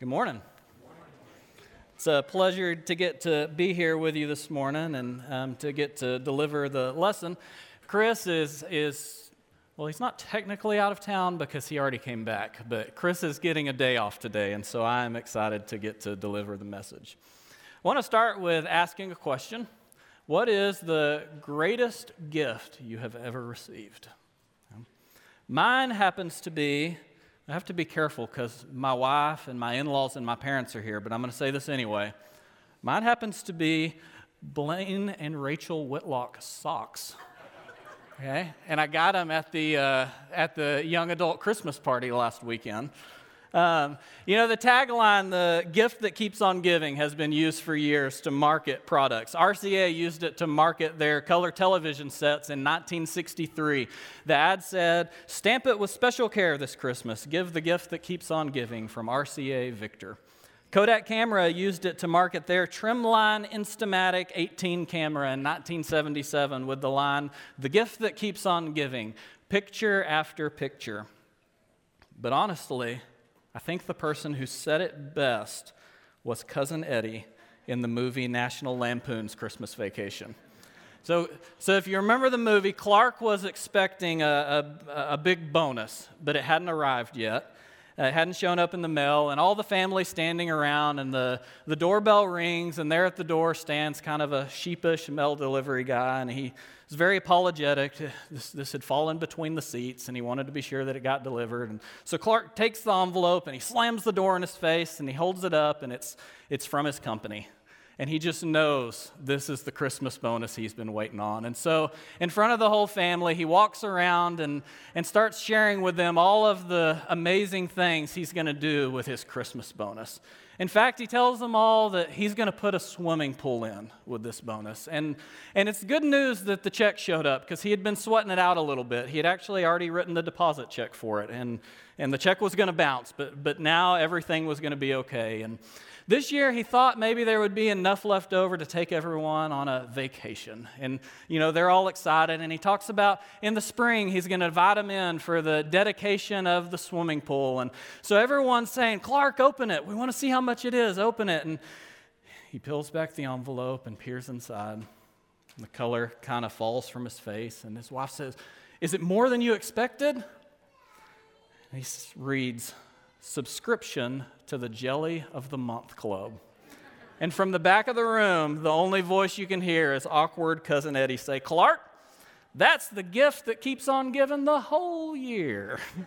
Good morning. It's a pleasure to get to be here with you this morning and um, to get to deliver the lesson. Chris is, is, well, he's not technically out of town because he already came back, but Chris is getting a day off today, and so I'm excited to get to deliver the message. I want to start with asking a question What is the greatest gift you have ever received? Mine happens to be I have to be careful because my wife and my in laws and my parents are here, but I'm going to say this anyway. Mine happens to be Blaine and Rachel Whitlock socks. Okay? And I got them at the, uh, at the young adult Christmas party last weekend. Um, you know, the tagline, the gift that keeps on giving, has been used for years to market products. RCA used it to market their color television sets in 1963. The ad said, Stamp it with special care this Christmas. Give the gift that keeps on giving from RCA Victor. Kodak Camera used it to market their Trimlite Instamatic 18 camera in 1977 with the line, The gift that keeps on giving, picture after picture. But honestly, I think the person who said it best was Cousin Eddie in the movie National Lampoon's Christmas Vacation. So, so if you remember the movie, Clark was expecting a, a, a big bonus, but it hadn't arrived yet. Uh, hadn't shown up in the mail, and all the family standing around, and the, the doorbell rings, and there at the door stands kind of a sheepish mail delivery guy, and he was very apologetic. This, this had fallen between the seats, and he wanted to be sure that it got delivered. And so Clark takes the envelope, and he slams the door in his face, and he holds it up, and it's, it's from his company and he just knows this is the Christmas bonus he's been waiting on. And so, in front of the whole family, he walks around and, and starts sharing with them all of the amazing things he's going to do with his Christmas bonus. In fact, he tells them all that he's going to put a swimming pool in with this bonus. And, and it's good news that the check showed up because he had been sweating it out a little bit. He had actually already written the deposit check for it, and, and the check was going to bounce, but, but now everything was going to be okay. And this year, he thought maybe there would be enough left over to take everyone on a vacation. And, you know, they're all excited. And he talks about in the spring, he's going to invite them in for the dedication of the swimming pool. And so everyone's saying, Clark, open it. We want to see how much it is. Open it. And he peels back the envelope and peers inside. And The color kind of falls from his face. And his wife says, Is it more than you expected? And he reads, subscription to the Jelly of the Month Club. And from the back of the room, the only voice you can hear is awkward cousin Eddie say, Clark, that's the gift that keeps on giving the whole year.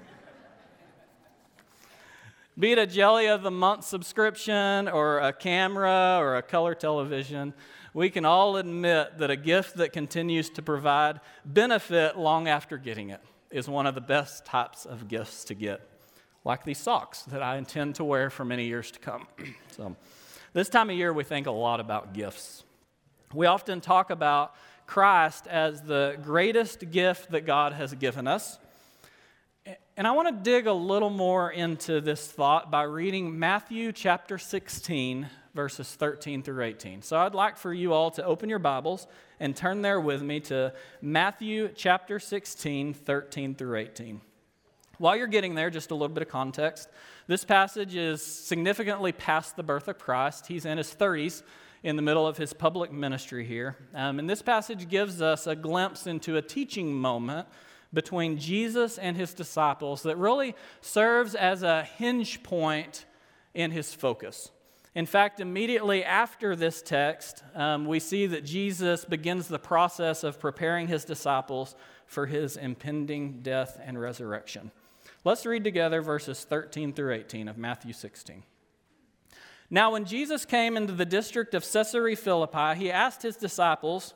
Be it a Jelly of the Month subscription or a camera or a color television, we can all admit that a gift that continues to provide benefit long after getting it is one of the best types of gifts to get like these socks that I intend to wear for many years to come. so, this time of year, we think a lot about gifts. We often talk about Christ as the greatest gift that God has given us. And I want to dig a little more into this thought by reading Matthew chapter 16, verses 13 through 18. So I'd like for you all to open your Bibles and turn there with me to Matthew chapter 16, 13 through 18. While you're getting there, just a little bit of context. This passage is significantly past the birth of Christ. He's in his 30s in the middle of his public ministry here. Um, and this passage gives us a glimpse into a teaching moment between Jesus and his disciples that really serves as a hinge point in his focus. In fact, immediately after this text, um, we see that Jesus begins the process of preparing his disciples for his impending death and resurrection. Let's read together verses 13 through 18 of Matthew 16. Now, when Jesus came into the district of Caesarea Philippi, he asked his disciples,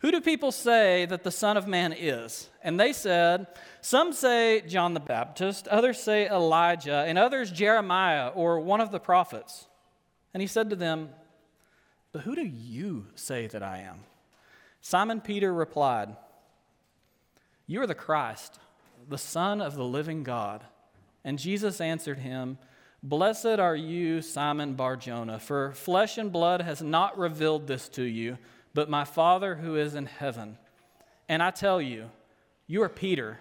Who do people say that the Son of Man is? And they said, Some say John the Baptist, others say Elijah, and others Jeremiah or one of the prophets. And he said to them, But who do you say that I am? Simon Peter replied, You are the Christ the Son of the living God. And Jesus answered him, Blessed are you, Simon Bar Jonah, for flesh and blood has not revealed this to you, but my Father who is in heaven. And I tell you, you are Peter,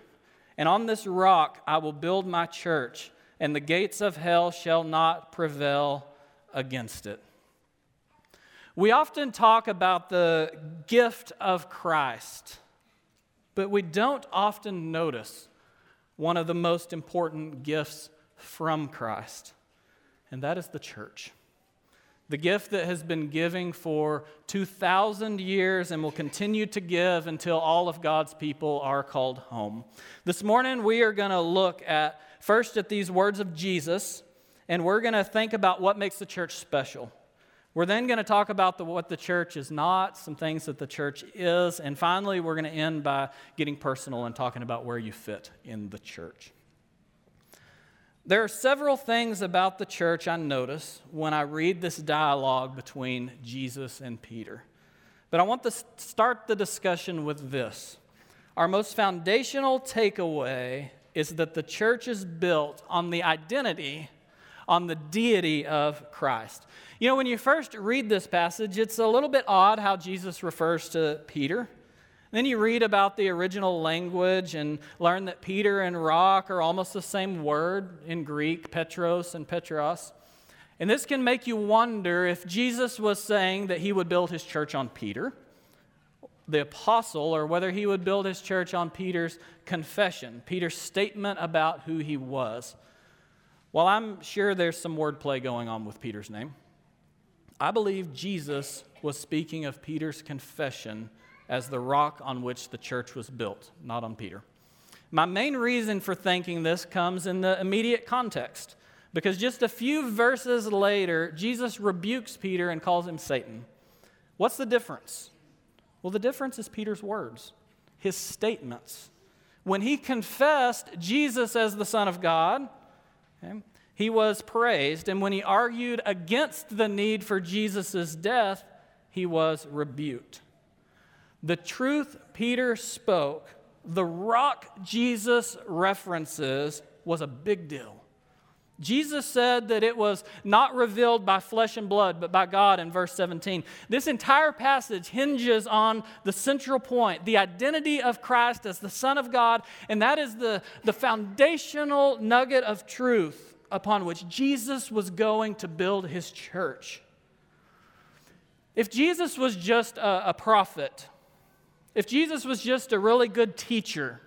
and on this rock I will build my church, and the gates of hell shall not prevail against it. We often talk about the gift of Christ, but we don't often notice one of the most important gifts from Christ, and that is the church. The gift that has been giving for 2,000 years and will continue to give until all of God's people are called home. This morning, we are going to look at first at these words of Jesus, and we're going to think about what makes the church special. We're then going to talk about the, what the church is not, some things that the church is, and finally, we're going to end by getting personal and talking about where you fit in the church. There are several things about the church I notice when I read this dialogue between Jesus and Peter. But I want to start the discussion with this. Our most foundational takeaway is that the church is built on the identity, on the deity of Christ. You know, when you first read this passage, it's a little bit odd how Jesus refers to Peter. Then you read about the original language and learn that Peter and rock are almost the same word in Greek, Petros and Petra. And this can make you wonder if Jesus was saying that he would build his church on Peter, the apostle, or whether he would build his church on Peter's confession, Peter's statement about who he was. Well, I'm sure there's some wordplay going on with Peter's name. I believe Jesus was speaking of Peter's confession as the rock on which the church was built, not on Peter. My main reason for thinking this comes in the immediate context, because just a few verses later, Jesus rebukes Peter and calls him Satan. What's the difference? Well, the difference is Peter's words, his statements. When he confessed Jesus as the Son of God, okay, he was praised. And when he argued against the need for Jesus' death, he was rebuked. The truth Peter spoke, the rock Jesus references, was a big deal. Jesus said that it was not revealed by flesh and blood, but by God in verse 17. This entire passage hinges on the central point the identity of Christ as the Son of God, and that is the, the foundational nugget of truth upon which Jesus was going to build his church. If Jesus was just a, a, prophet, if Jesus was just a really good teacher,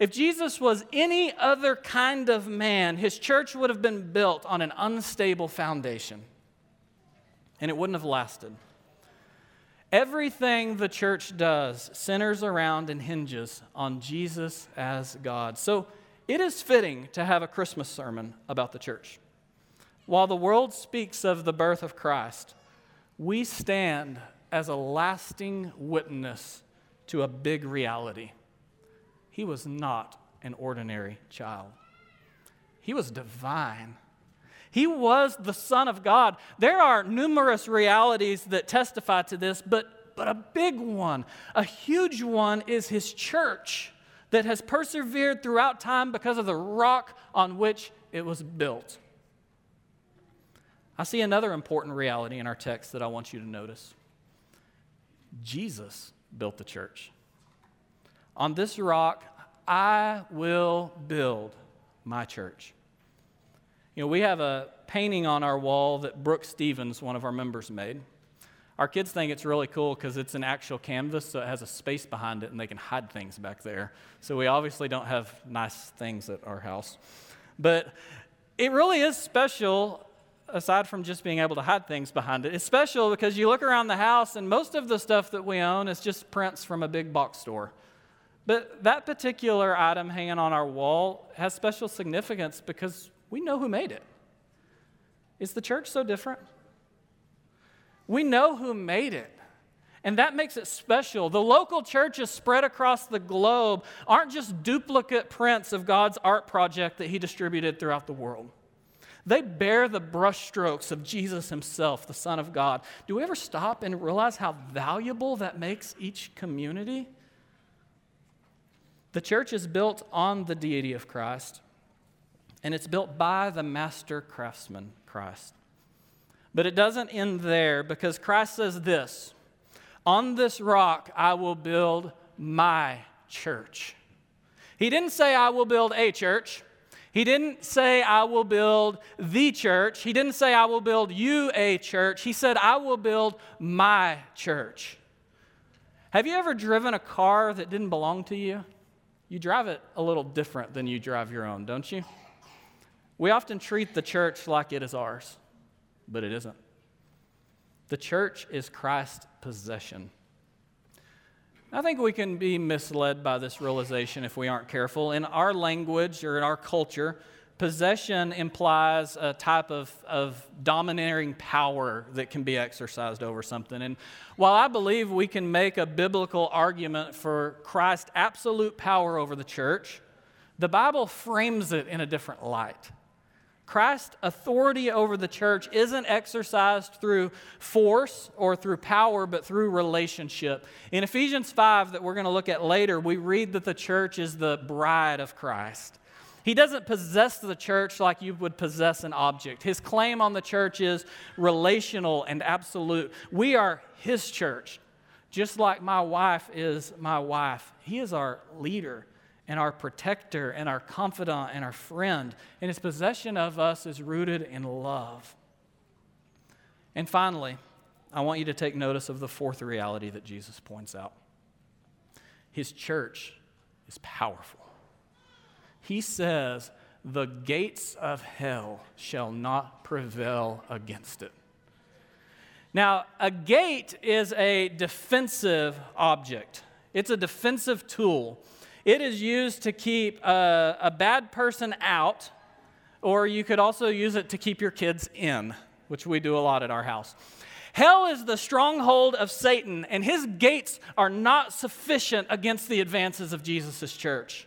if Jesus was any other kind of man, his church would have been built on an unstable foundation and it wouldn't have lasted. Everything the church does centers around and hinges on Jesus as God. So, it is fitting to have a Christmas sermon about the church. While the world speaks of the birth of Christ, we stand as a lasting witness to a big reality. He was not an ordinary child, he was divine. He was the Son of God. There are numerous realities that testify to this, but, but a big one, a huge one, is his church that has persevered throughout time because of the rock on which it was built. I see another important reality in our text that I want you to notice. Jesus built the church. On this rock, I will build my church. You know, we have a painting on our wall that Brooke Stevens, one of our members, made. Our kids think it's really cool because it's an actual canvas, so it has a space behind it and they can hide things back there. So we obviously don't have nice things at our house. But it really is special, aside from just being able to hide things behind it. It's special because you look around the house and most of the stuff that we own is just prints from a big box store. But that particular item hanging on our wall has special significance because we know who made it. Is the church so different? We know who made it. And that makes it special. The local churches spread across the globe aren't just duplicate prints of God's art project that He distributed throughout the world. They bear the brushstrokes of Jesus Himself, the Son of God. Do we ever stop and realize how valuable that makes each community? The church is built on the deity of Christ, and it's built by the master craftsman, Christ. But it doesn't end there because Christ says this On this rock I will build my church. He didn't say, I will build a church. He didn't say, I will build the church. He didn't say, I will build you a church. He said, I will build my church. Have you ever driven a car that didn't belong to you? You drive it a little different than you drive your own, don't you? We often treat the church like it is ours, but it isn't. The church is Christ's possession. I think we can be misled by this realization if we aren't careful. In our language or in our culture, possession implies a type of, of domineering power that can be exercised over something. And while I believe we can make a biblical argument for Christ's absolute power over the church, the Bible frames it in a different light. Christ's authority over the church isn't exercised through force or through power, but through relationship. In Ephesians 5, that we're going to look at later, we read that the church is the bride of Christ. He doesn't possess the church like you would possess an object. His claim on the church is relational and absolute. We are His church, just like my wife is my wife. He is our leader and our protector and our confidant and our friend. And his possession of us is rooted in love. And finally, I want you to take notice of the fourth reality that Jesus points out his church is powerful. He says, The gates of hell shall not prevail against it. Now, a gate is a defensive object, it's a defensive tool. It is used to keep a, a bad person out, or you could also use it to keep your kids in, which we do a lot at our house. Hell is the stronghold of Satan, and his gates are not sufficient against the advances of Jesus' church.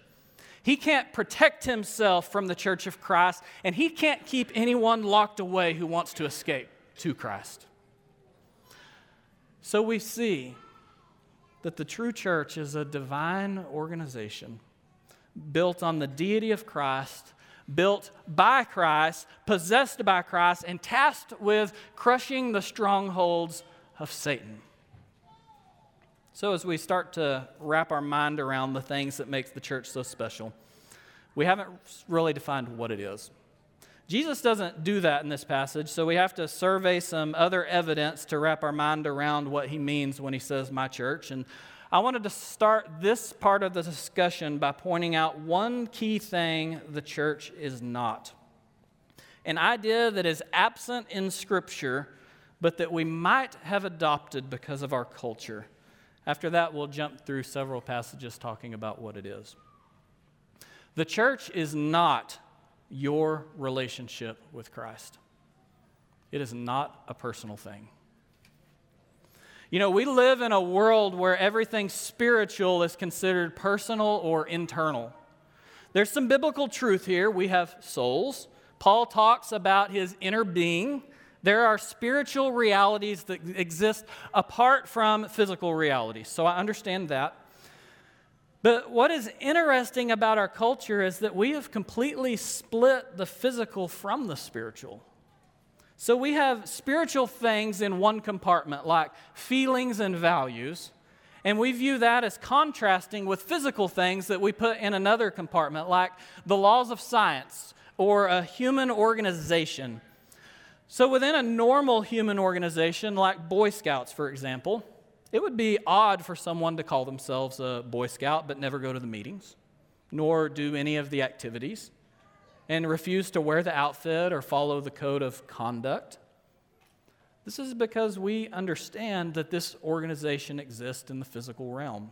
He can't protect himself from the church of Christ, and he can't keep anyone locked away who wants to escape to Christ. So we see that the true church is a divine organization built on the deity of Christ, built by Christ, possessed by Christ, and tasked with crushing the strongholds of Satan. So, as we start to wrap our mind around the things that makes the church so special, we haven't really defined what it is. Jesus doesn't do that in this passage, so we have to survey some other evidence to wrap our mind around what he means when he says my church. And I wanted to start this part of the discussion by pointing out one key thing the church is not an idea that is absent in Scripture, but that we might have adopted because of our culture. After that, we'll jump through several passages talking about what it is. The church is not your relationship with Christ. It is not a personal thing. You know, we live in a world where everything spiritual is considered personal or internal. There's some biblical truth here. We have souls. Paul talks about his inner being. There are spiritual realities that exist apart from physical realities. So I understand that. But what is interesting about our culture is that we have completely split the physical from the spiritual. So we have spiritual things in one compartment, like feelings and values, and we view that as contrasting with physical things that we put in another compartment, like the laws of science or a human organization. So within a normal human organization, like Boy Scouts, for example, it would be odd for someone to call themselves a Boy Scout but never go to the meetings, nor do any of the activities, and refuse to wear the outfit or follow the code of conduct. This is because we understand that this organization exists in the physical realm.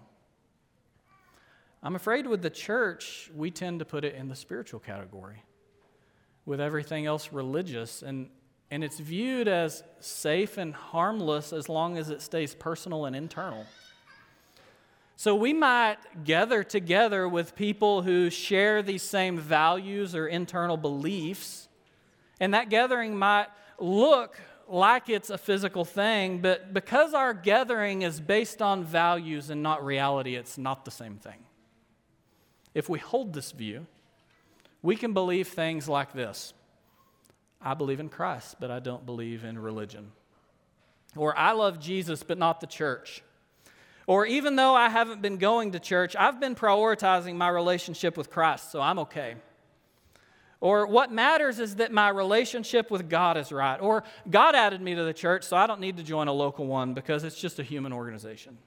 I'm afraid with the church, we tend to put it in the spiritual category, with everything else religious. And and it's viewed as safe and harmless as long as it stays personal and internal. So we might gather together with people who share these same values or internal beliefs, and that gathering might look like it's a physical thing, but because our gathering is based on values and not reality, it's not the same thing. If we hold this view, we can believe things like this I believe in Christ, but I don't believe in religion. Or I love Jesus, but not the church. Or even though I haven't been going to church, I've been prioritizing my relationship with Christ, so I'm okay. Or what matters is that my relationship with God is right. Or God added me to the church, so I don't need to join a local one because it's just a human organization.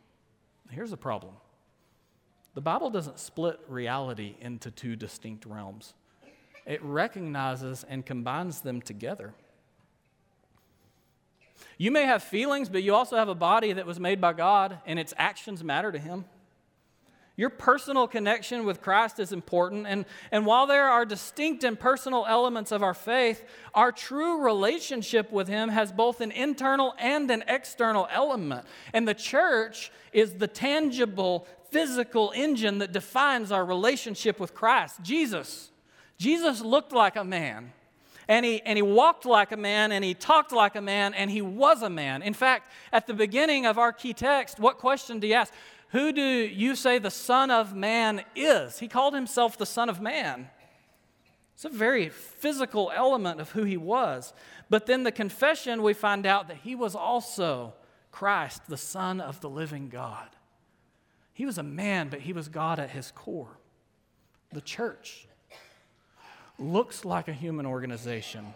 Here's the problem the Bible doesn't split reality into two distinct realms, it recognizes and combines them together. You may have feelings, but you also have a body that was made by God, and its actions matter to Him. Your personal connection with Christ is important. And, and while there are distinct and personal elements of our faith, our true relationship with Him has both an internal and an external element. And the church is the tangible, physical engine that defines our relationship with Christ. Jesus. Jesus looked like a man. And he, and he walked like a man, and he talked like a man, and he was a man. In fact, at the beginning of our key text, what question do you ask? Who do you say the Son of Man is? He called himself the Son of Man. It's a very physical element of who he was. But then the confession, we find out that he was also Christ, the Son of the living God. He was a man, but he was God at his core. The church looks like a human organization.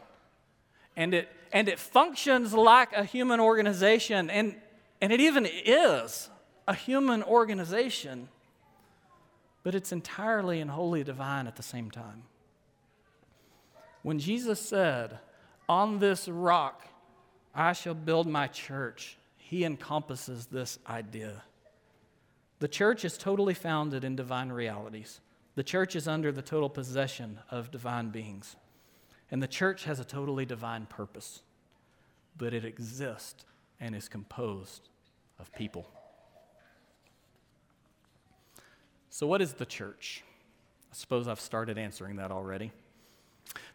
And it, and it functions like a human organization, and, and it even is a human organization, but it's entirely and wholly divine at the same time. When Jesus said, On this rock I shall build my church, he encompasses this idea. The church is totally founded in divine realities. The church is under the total possession of divine beings. And the church has a totally divine purpose, but it exists and is composed of people. So, what is the church? I suppose I've started answering that already.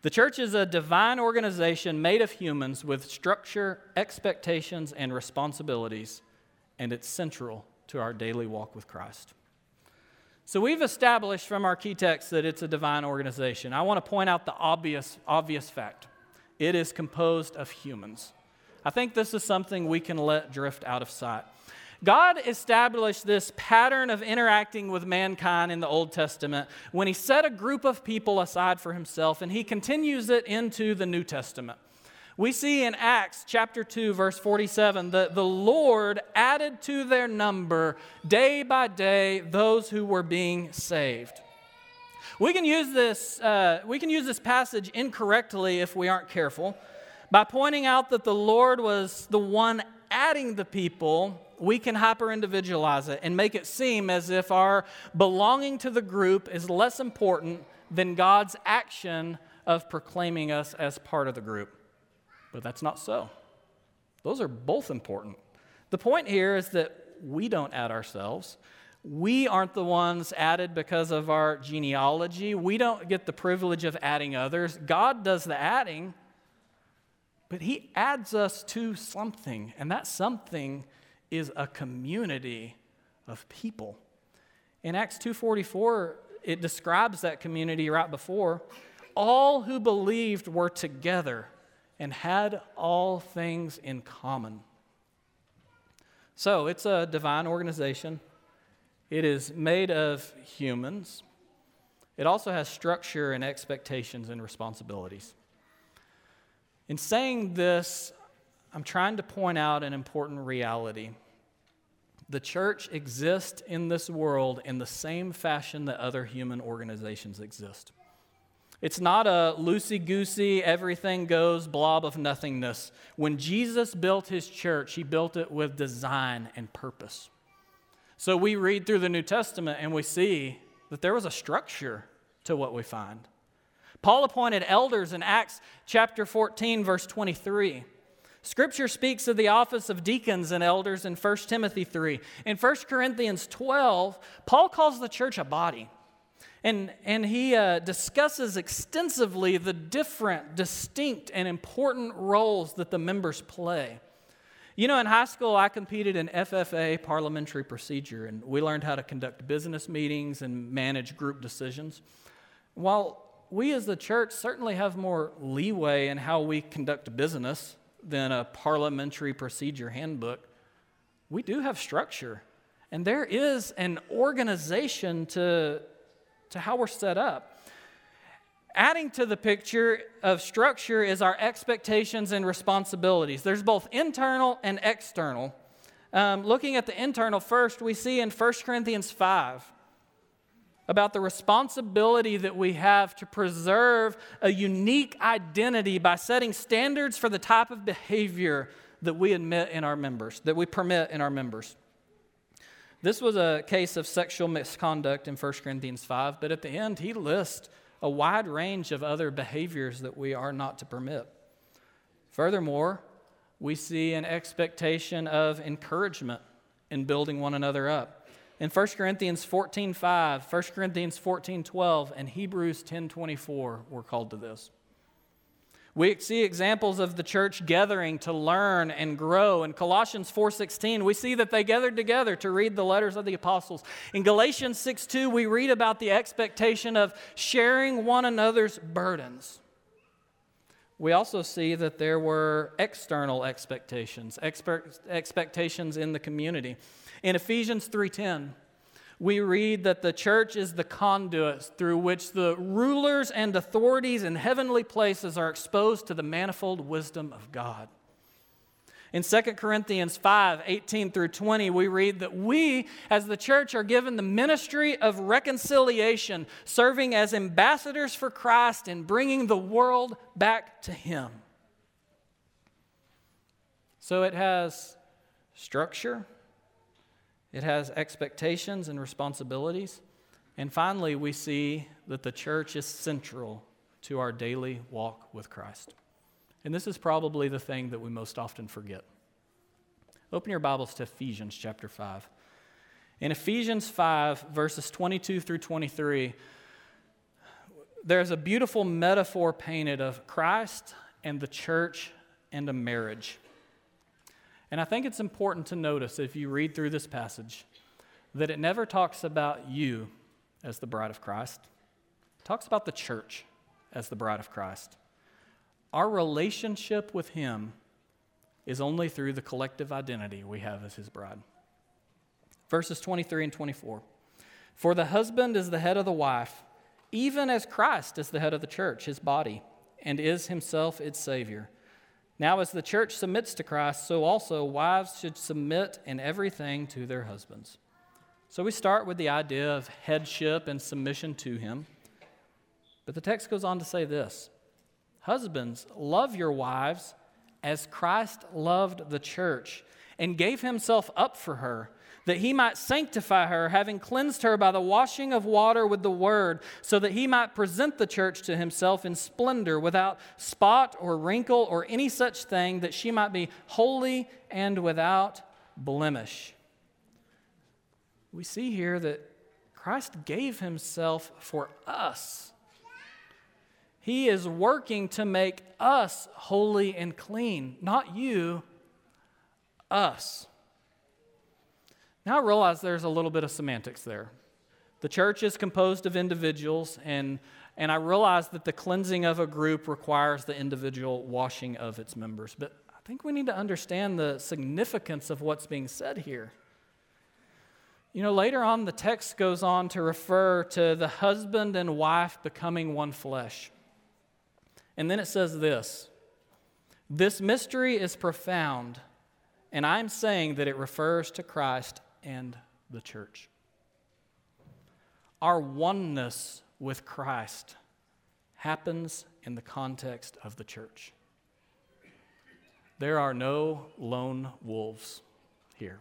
The church is a divine organization made of humans with structure, expectations, and responsibilities, and it's central to our daily walk with Christ. So, we've established from our key text that it's a divine organization. I want to point out the obvious, obvious fact it is composed of humans. I think this is something we can let drift out of sight. God established this pattern of interacting with mankind in the Old Testament when he set a group of people aside for himself, and he continues it into the New Testament. We see in Acts chapter 2, verse 47, that the Lord added to their number day by day those who were being saved. We can use this, uh, we can use this passage incorrectly if we aren't careful by pointing out that the Lord was the one adding the people we can hyper individualize it and make it seem as if our belonging to the group is less important than God's action of proclaiming us as part of the group. But that's not so. Those are both important. The point here is that we don't add ourselves. We aren't the ones added because of our genealogy. We don't get the privilege of adding others. God does the adding, but He adds us to something, and that something is a community of people. In Acts 2:44, it describes that community right before. All who believed were together and had all things in common. So, it's a divine organization. It is made of humans. It also has structure and expectations and responsibilities. In saying this, I'm trying to point out an important reality. The church exists in this world in the same fashion that other human organizations exist. It's not a loosey goosey, everything goes blob of nothingness. When Jesus built his church, he built it with design and purpose. So we read through the New Testament and we see that there was a structure to what we find. Paul appointed elders in Acts chapter 14, verse 23. Scripture speaks of the office of deacons and elders in 1 Timothy 3. In 1 Corinthians 12, Paul calls the church a body. And, and he uh, discusses extensively the different, distinct, and important roles that the members play. You know, in high school, I competed in FFA parliamentary procedure, and we learned how to conduct business meetings and manage group decisions. While we as the church certainly have more leeway in how we conduct business than a parliamentary procedure handbook, we do have structure. And there is an organization to, to how we're set up. Adding to the picture of structure is our expectations and responsibilities. There's both internal and external. Um, looking at the internal first, we see in 1 Corinthians 5 about the responsibility that we have to preserve a unique identity by setting standards for the type of behavior that we admit in our members, that we permit in our members. This was a case of sexual misconduct in 1 Corinthians 5, but at the end, he lists a wide range of other behaviors that we are not to permit. Furthermore, we see an expectation of encouragement in building one another up. In 1 Corinthians 14 5, 1 Corinthians 14 12, and Hebrews 10 24, we're called to this. We see examples of the church gathering to learn and grow. In Colossians 4:16, we see that they gathered together to read the letters of the apostles. In Galatians 6:2, we read about the expectation of sharing one another's burdens. We also see that there were external expectations, expectations in the community. In Ephesians 3:10, we read that the church is the conduit through which the rulers and authorities in heavenly places are exposed to the manifold wisdom of God. In 2 Corinthians 5 18 through 20, we read that we, as the church, are given the ministry of reconciliation, serving as ambassadors for Christ and bringing the world back to Him. So it has structure, it has expectations and responsibilities. And finally, we see that the church is central to our daily walk with Christ. And this is probably the thing that we most often forget. Open your Bibles to Ephesians chapter 5. In Ephesians 5, verses 22 through 23, there's a beautiful metaphor painted of Christ and the church and a marriage. And I think it's important to notice if you read through this passage that it never talks about you as the bride of Christ, it talks about the church as the bride of Christ. Our relationship with Him is only through the collective identity we have as His bride. Verses 23 and 24. For the husband is the head of the wife, even as Christ is the head of the church, his body, and is himself its Savior. Now, as the church submits to Christ, so also wives should submit in everything to their husbands. So we start with the idea of headship and submission to him. But the text goes on to say this Husbands, love your wives as Christ loved the church and gave himself up for her that he might sanctify her, having cleansed her by the washing of water with the word, so that he might present the church to himself in splendor, without spot or wrinkle or any such thing, that she might be holy and without blemish. We see here that Christ gave himself for us. He is working to make us holy and clean, not you, us. Now I realize there's a little bit of semantics there. The church is composed of individuals, and, and I realize that the cleansing of a group requires the individual washing of its members. But I think we need to understand the significance of what's being said here. You know, later on, the text goes on to refer to the husband and wife becoming one flesh. And then it says this This mystery is profound, and I'm saying that it refers to Christ and the church. Our oneness with Christ happens in the context of the church. There are no lone wolves here.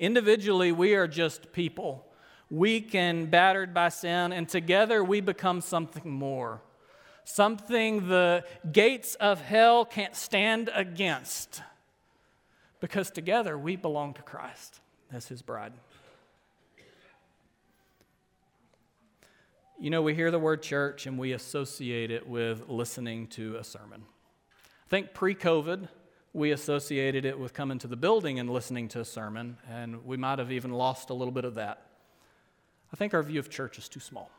Individually, we are just people, weak and battered by sin, and together we become something more, something the gates of hell can't stand against because together we belong to Christ as his bride. You know, we hear the word church and we associate it with listening to a sermon. I think pre COVID, we associated it with coming to the building and listening to a sermon, and we might have even lost a little bit of that. I think our view of church is too small.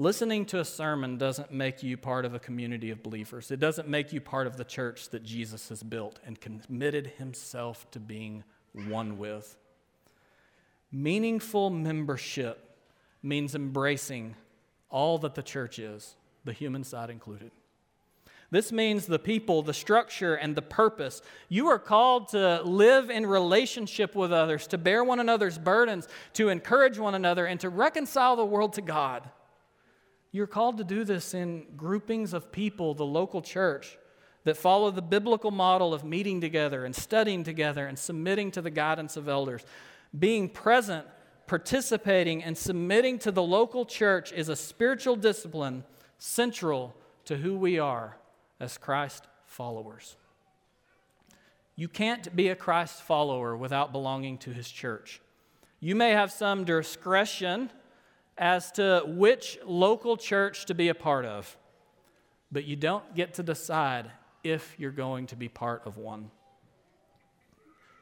Listening to a sermon doesn't make you part of a community of believers. It doesn't make you part of the church that Jesus has built and committed himself to being one with. Meaningful membership means embracing all that the church is, the human side included. This means the people, the structure, and the purpose. You are called to live in relationship with others, to bear one another's burdens, to encourage one another, and to reconcile the world to God. You're called to do this in groupings of people, the local church, that follow the biblical model of meeting together and studying together and submitting to the guidance of elders. Being present, participating, and submitting to the local church is a spiritual discipline central to who we are as Christ followers. You can't be a Christ follower without belonging to his church. You may have some discretion as to which local church to be a part of, but you don't get to decide if you're going to be part of one.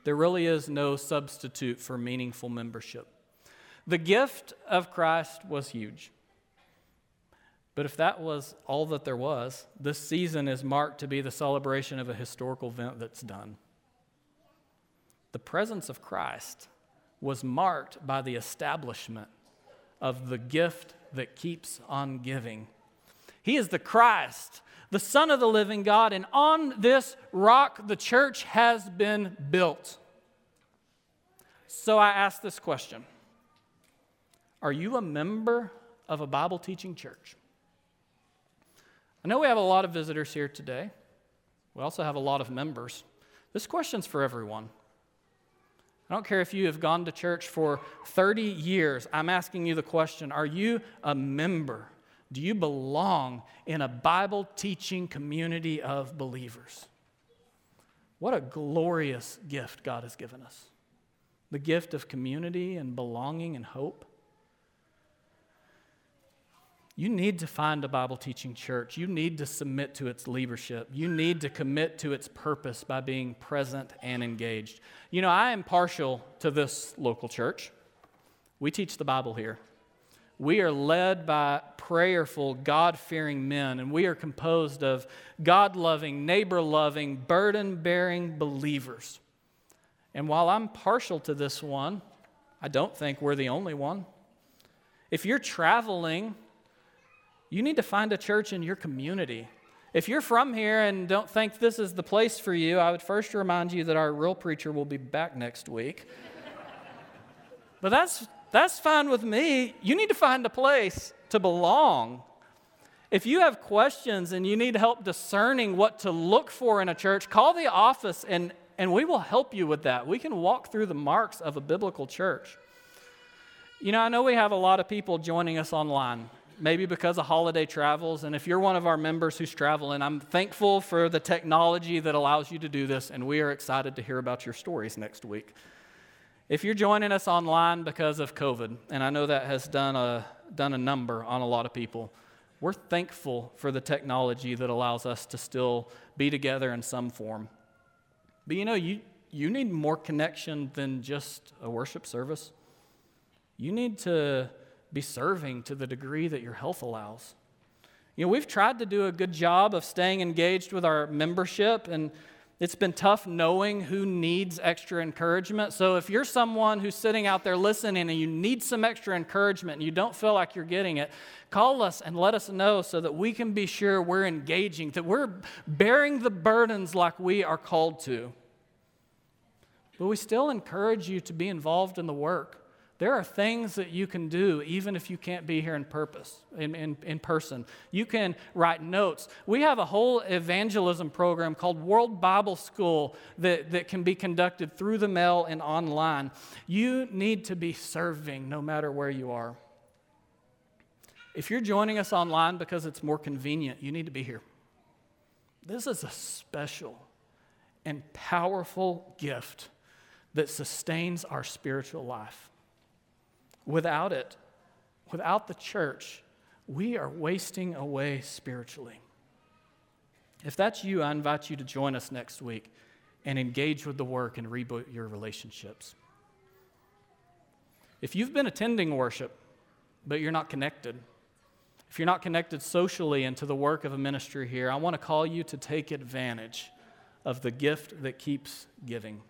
There really is no substitute for meaningful membership. The gift of Christ was huge. But if that was all that there was, this season is marked to be the celebration of a historical event that's done. The presence of Christ was marked by the establishment of the gift that keeps on giving. He is the Christ, the Son of the living God, and on this rock the church has been built. So I ask this question Are you a member of a Bible teaching church? I know we have a lot of visitors here today. We also have a lot of members. This question's for everyone. I don't care if you have gone to church for 30 years. I'm asking you the question Are you a member? Do you belong in a Bible teaching community of believers? What a glorious gift God has given us the gift of community and belonging and hope. You need to find a Bible teaching church. You need to submit to its leadership. You need to commit to its purpose by being present and engaged. You know, I am partial to this local church. We teach the Bible here. We are led by prayerful, God fearing men, and we are composed of God loving, neighbor loving, burden bearing believers. And while I'm partial to this one, I don't think we're the only one. If you're traveling you need to find a church in your community. If you're from here and don't think this is the place for you, I would first remind you that our real preacher will be back next week. but that's, that's fine with me. You need to find a place to belong. If you have questions and you need help discerning what to look for in a church, call the office and, and we will help you with that. We can walk through the marks of a biblical church. You know, I know we have a lot of people joining us online maybe because of holiday travels. And if you're one of our members who's traveling, I'm thankful for the technology that allows you to do this, and we are excited to hear about your stories next week. If you're joining us online because of COVID, and I know that has done a, done a number on a lot of people, we're thankful for the technology that allows us to still be together in some form. But you know, you, you need more connection than just a worship service. You need to be serving to the degree that your health allows. You know, we've tried to do a good job of staying engaged with our membership, and it's been tough knowing who needs extra encouragement. So, if you're someone who's sitting out there listening and you need some extra encouragement and you don't feel like you're getting it, call us and let us know so that we can be sure we're engaging, that we're bearing the burdens like we are called to. But we still encourage you to be involved in the work. There are things that you can do even if you can't be here in purpose, in, in, in person. You can write notes. We have a whole evangelism program called World Bible School that, that can be conducted through the mail and online. You need to be serving no matter where you are. If you're joining us online because it's more convenient, you need to be here. This is a special and powerful gift that sustains our spiritual life. Without it, without the church, we are wasting away spiritually. If that's you, I invite you to join us next week and engage with the work and reboot your relationships. If you've been attending worship, but you're not connected, if you're not connected socially into the work of a ministry here, I want to call you to take advantage of the gift that keeps giving.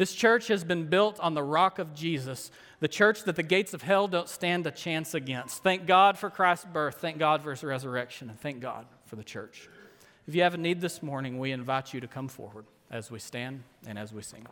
This church has been built on the rock of Jesus, the church that the gates of hell don't stand a chance against. Thank God for Christ's birth. Thank God for his resurrection. And thank God for the church. If you have a need this morning, we invite you to come forward as we stand and as we sing.